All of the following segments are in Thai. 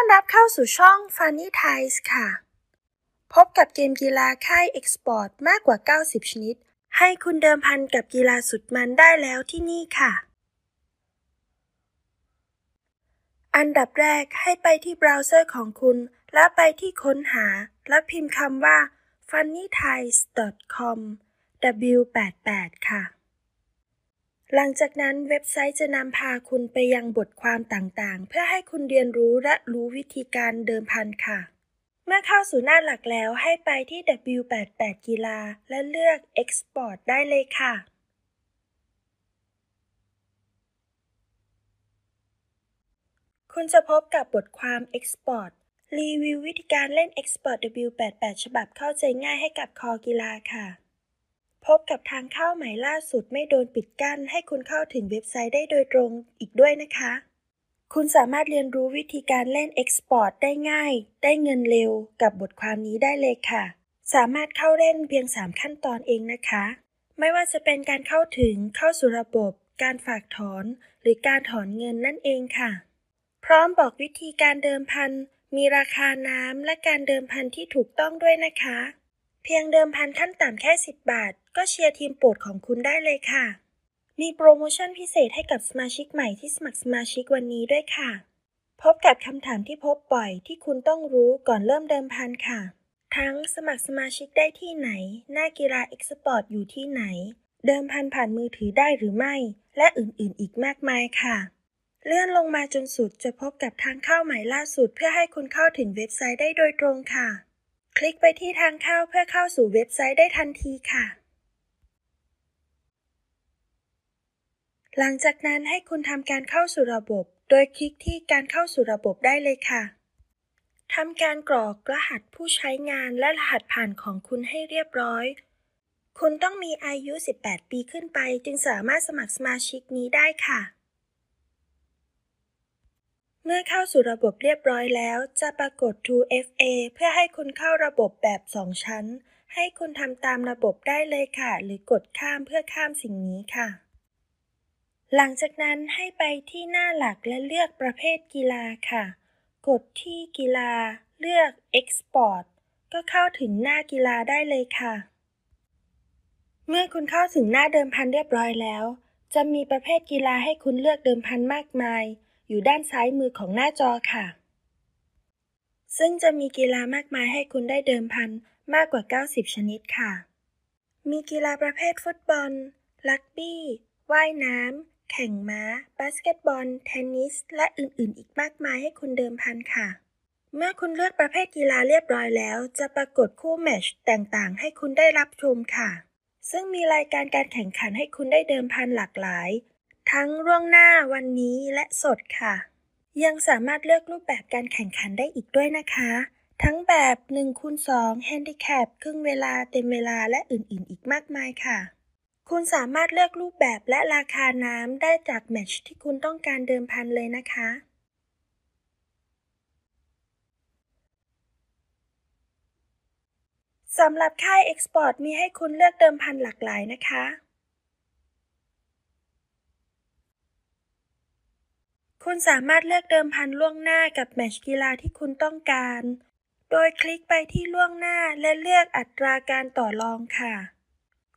อนรับเข้าสู่ช่อง Funny Ties ค่ะ พบกับเกมกีฬาค่าย Export มากกว่า 90 ชนิด ให้คุณเดิมพันกับกีฬาสุดมันได้แล้วที่นี่ค่ะ อันดับแรกให้ไปที่เบราว์เซอร์ของคุณ และไปที่ค้นหา และพิมพ์คำว่า funnyties.com w88 ค่ะ หลังจากนั้นเว็บไซต์จะนำพาคุณไปยังบทความต่างๆ เพื่อให้คุณเรียนรู้และรู้วิธีการเดิมพันค่ะ เมื่อเข้าสู่หน้าหลักแล้วให้ไปที่ W88 กีฬา และเลือก Export ได้เลยค่ะคุณจะพบกับบทความ Export รีวิววิธีการเล่น Export W88 ฉบับเข้าใจง่ายให้กับคอกีฬาค่ะ พบกับทางเข้าใหม่ล่าสุดไม่โดนปิดกั้น ให้คุณเข้าถึงเว็บไซต์ได้โดยตรงอีกด้วยนะคะ คุณสามารถเรียนรู้วิธีการเล่น Export ได้ง่าย ได้เงินเร็วกับบทความนี้ได้เลยค่ะ สามารถเข้าเล่นเพียง 3 ขั้นตอนเองนะคะ ไม่ว่าจะเป็นการเข้าถึงเข้าสู่ระบบ การฝากถอน หรือการถอนเงินนั่นเองค่ะ พร้อมบอกวิธีการเดิมพันมีราคาน้ำและการเดิมพันที่ถูกต้องด้วยนะคะ เพียงเดิมพันขั้นต่ำแค่ 10 บาท ก็เชียร์ทีมโปรดของคุณได้เลยค่ะ มีโปรโมชั่นพิเศษให้กับสมาชิกใหม่ที่สมัครสมาชิกวันนี้ด้วยค่ะ พบกับคำถามที่พบบ่อยที่คุณต้องรู้ก่อนเริ่มเดิมพันค่ะ ทั้งสมัครสมาชิกได้ที่ไหน หน้ากีฬา esport อยู่ที่ไหน เดิมพันผ่านมือถือได้หรือไม่ และอื่นๆ อีกมากมายค่ะ เลื่อนลงมาจนสุดจะพบกับทางเข้าใหม่ล่าสุด เพื่อให้คุณเข้าถึงเว็บไซต์ได้โดยตรงค่ะ คลิกไปที่ทางเข้าเพื่อเข้าสู่เว็บไซต์ได้ทันทีค่ะ หลังจากนั้นให้คุณทำการเข้าสู่ระบบ โดยคลิกที่การเข้าสู่ระบบได้เลยค่ะทำการกรอกรหัสผู้ใช้งานและรหัสผ่านของคุณให้เรียบร้อย คุณต้องมีอายุ 18 ปีขึ้นไป จึงสามารถสมัครสมาชิกนี้ได้ค่ะ เมื่อเข้าสู่ระบบเรียบร้อยแล้ว จะปรากฏ 2FA เพื่อให้คุณเข้าระบบแบบ 2 ชั้น ให้คุณทำตามระบบได้เลยค่ะ หรือกดข้ามเพื่อข้ามสิ่งนี้ค่ะ หลังจากนั้นให้ไปที่หน้าหลักและเลือกประเภทกีฬาค่ะ กดที่กีฬา เลือก Export ก็เข้าถึงหน้ากีฬาได้เลยค่ะ เมื่อคุณเข้าถึงหน้าเดิมพันเรียบร้อยแล้ว จะมีประเภทกีฬาให้คุณเลือกเดิมพันมากมาย อยู่ด้านซ้ายมือของหน้าจอค่ะ ซึ่งจะมีกีฬามากมายให้คุณได้เดิมพันมากกว่า 90 ชนิดค่ะ มีกีฬาประเภทฟุตบอลรักบี้ ว่ายน้ำ แข่งม้า บาสเกตบอล เทนนิส และอื่นๆ อีกมากมายให้คุณเดิมพันค่ะ เมื่อคุณเลือกประเภทกีฬาเรียบร้อยแล้ว จะปรากฏคู่แมช์ต่างๆ ให้คุณได้รับชมค่ะ ซึ่งมีรายการการแข่งขันให้คุณได้เดิมพันหลากหลาย ทั้งล่วงหน้าวันนี้และสดค่ะ ยังสามารถเลือกรูปแบบการแข่งขันได้อีกด้วยนะคะ ทั้งแบบ1คูณ2 Handicap ครึ่งเวลาเต็มเวลาและอื่นๆ อีกมากมายค่ะ คุณสามารถเลือกรูปแบบและราคาน้ำได้จากแมตช์ที่คุณต้องการเดิมพันเลยนะคะสำหรับค่าย Export มีให้คุณเลือกเดิมพันหลากหลายนะคะ คุณสามารถเลือกเดิมพันล่วงหน้ากับแมตช์กีฬาที่คุณต้องการ โดยคลิกไปที่ล่วงหน้าและเลือกอัตราการต่อรองค่ะ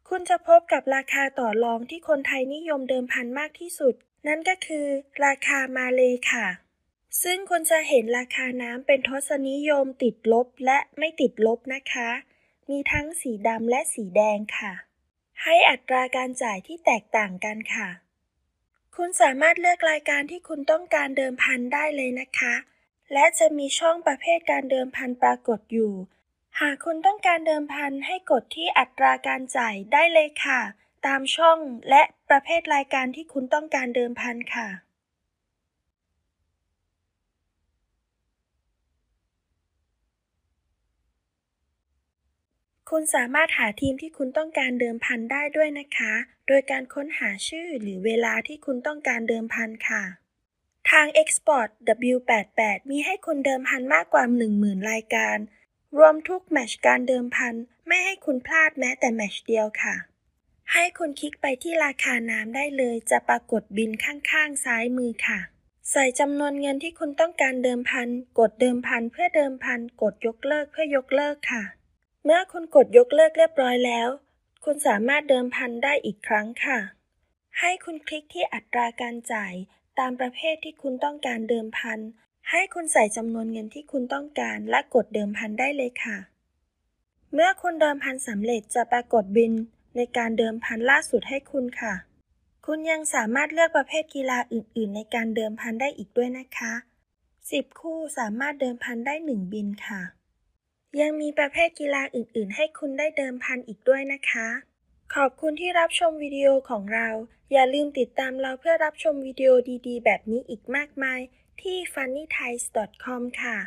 คุณจะพบกับราคาต่อรองที่คนไทยนิยมเดิมพันมากที่สุด นั่นก็คือ ราคามาเลยค่ะ ซึ่งคุณจะเห็นราคาน้ำเป็นทศนิยมติดลบและไม่ติดลบนะคะ มีทั้งสีดำและสีแดงค่ะ ให้อัตราการจ่ายที่แตกต่างกันค่ะ คุณสามารถเลือกรายการที่คุณต้องการเดิมพันได้เลยนะคะ และจะมีช่องประเภทการเดิมพันปรากฏอยู่ หากคุณต้องการเดิมพันให้กดที่อัตราการจ่ายได้เลยค่ะ ตามช่องและประเภทรายการที่คุณต้องการเดิมพันค่ะ คุณสามารถหาทีมที่คุณต้องการเดิมพันได้ด้วยนะคะ โดยการค้นหาชื่อหรือเวลาที่คุณต้องการเดิมพันค่ะ ทาง Export W88 มีให้คุณเดิมพันมากกว่า 10,000 รายการ รวมทุกแมชการเดิมพัน ไม่ให้คุณพลาดแม้แต่แมชเดียวค่ะ ให้คุณคลิกไปที่ราคาน้ำได้เลย จะปรากฏบินข้างๆซ้ายมือค่ะ ใส่จำนวนเงินที่คุณต้องการเดิมพัน กดเดิมพันเพื่อเดิมพัน กดยกเลิกเพื่อยกเลิกค่ะ เมื่อคุณกดยกเลิกเรียบร้อยแล้ว คุณสามารถเดิมพันได้อีกครั้งค่ะ ให้คุณคลิกที่อัตราการจ่ายตามประเภทที่คุณต้องการเดิมพัน ให้คุณใส่จำนวนเงินที่คุณต้องการและกดเดิมพันได้เลยค่ะ เมื่อคุณเดิมพันสำเร็จจะปรากฏบินในการเดิมพันล่าสุดให้คุณค่ะ คุณยังสามารถเลือกประเภทกีฬาอื่น ๆ ในการเดิมพันได้อีกด้วยนะคะ 10 คู่สามารถเดิมพันได้ 1 บินค่ะ ยังมีประเภทกีฬาอื่น ๆ ให้คุณได้เดิมพันอีกด้วยนะคะ ขอบคุณที่รับชมวิดีโอของเรา อย่าลืมติดตามเราเพื่อรับชมวิดีโอดี ๆ แบบนี้อีกมากมายที่ funnytimes.com ค่ะ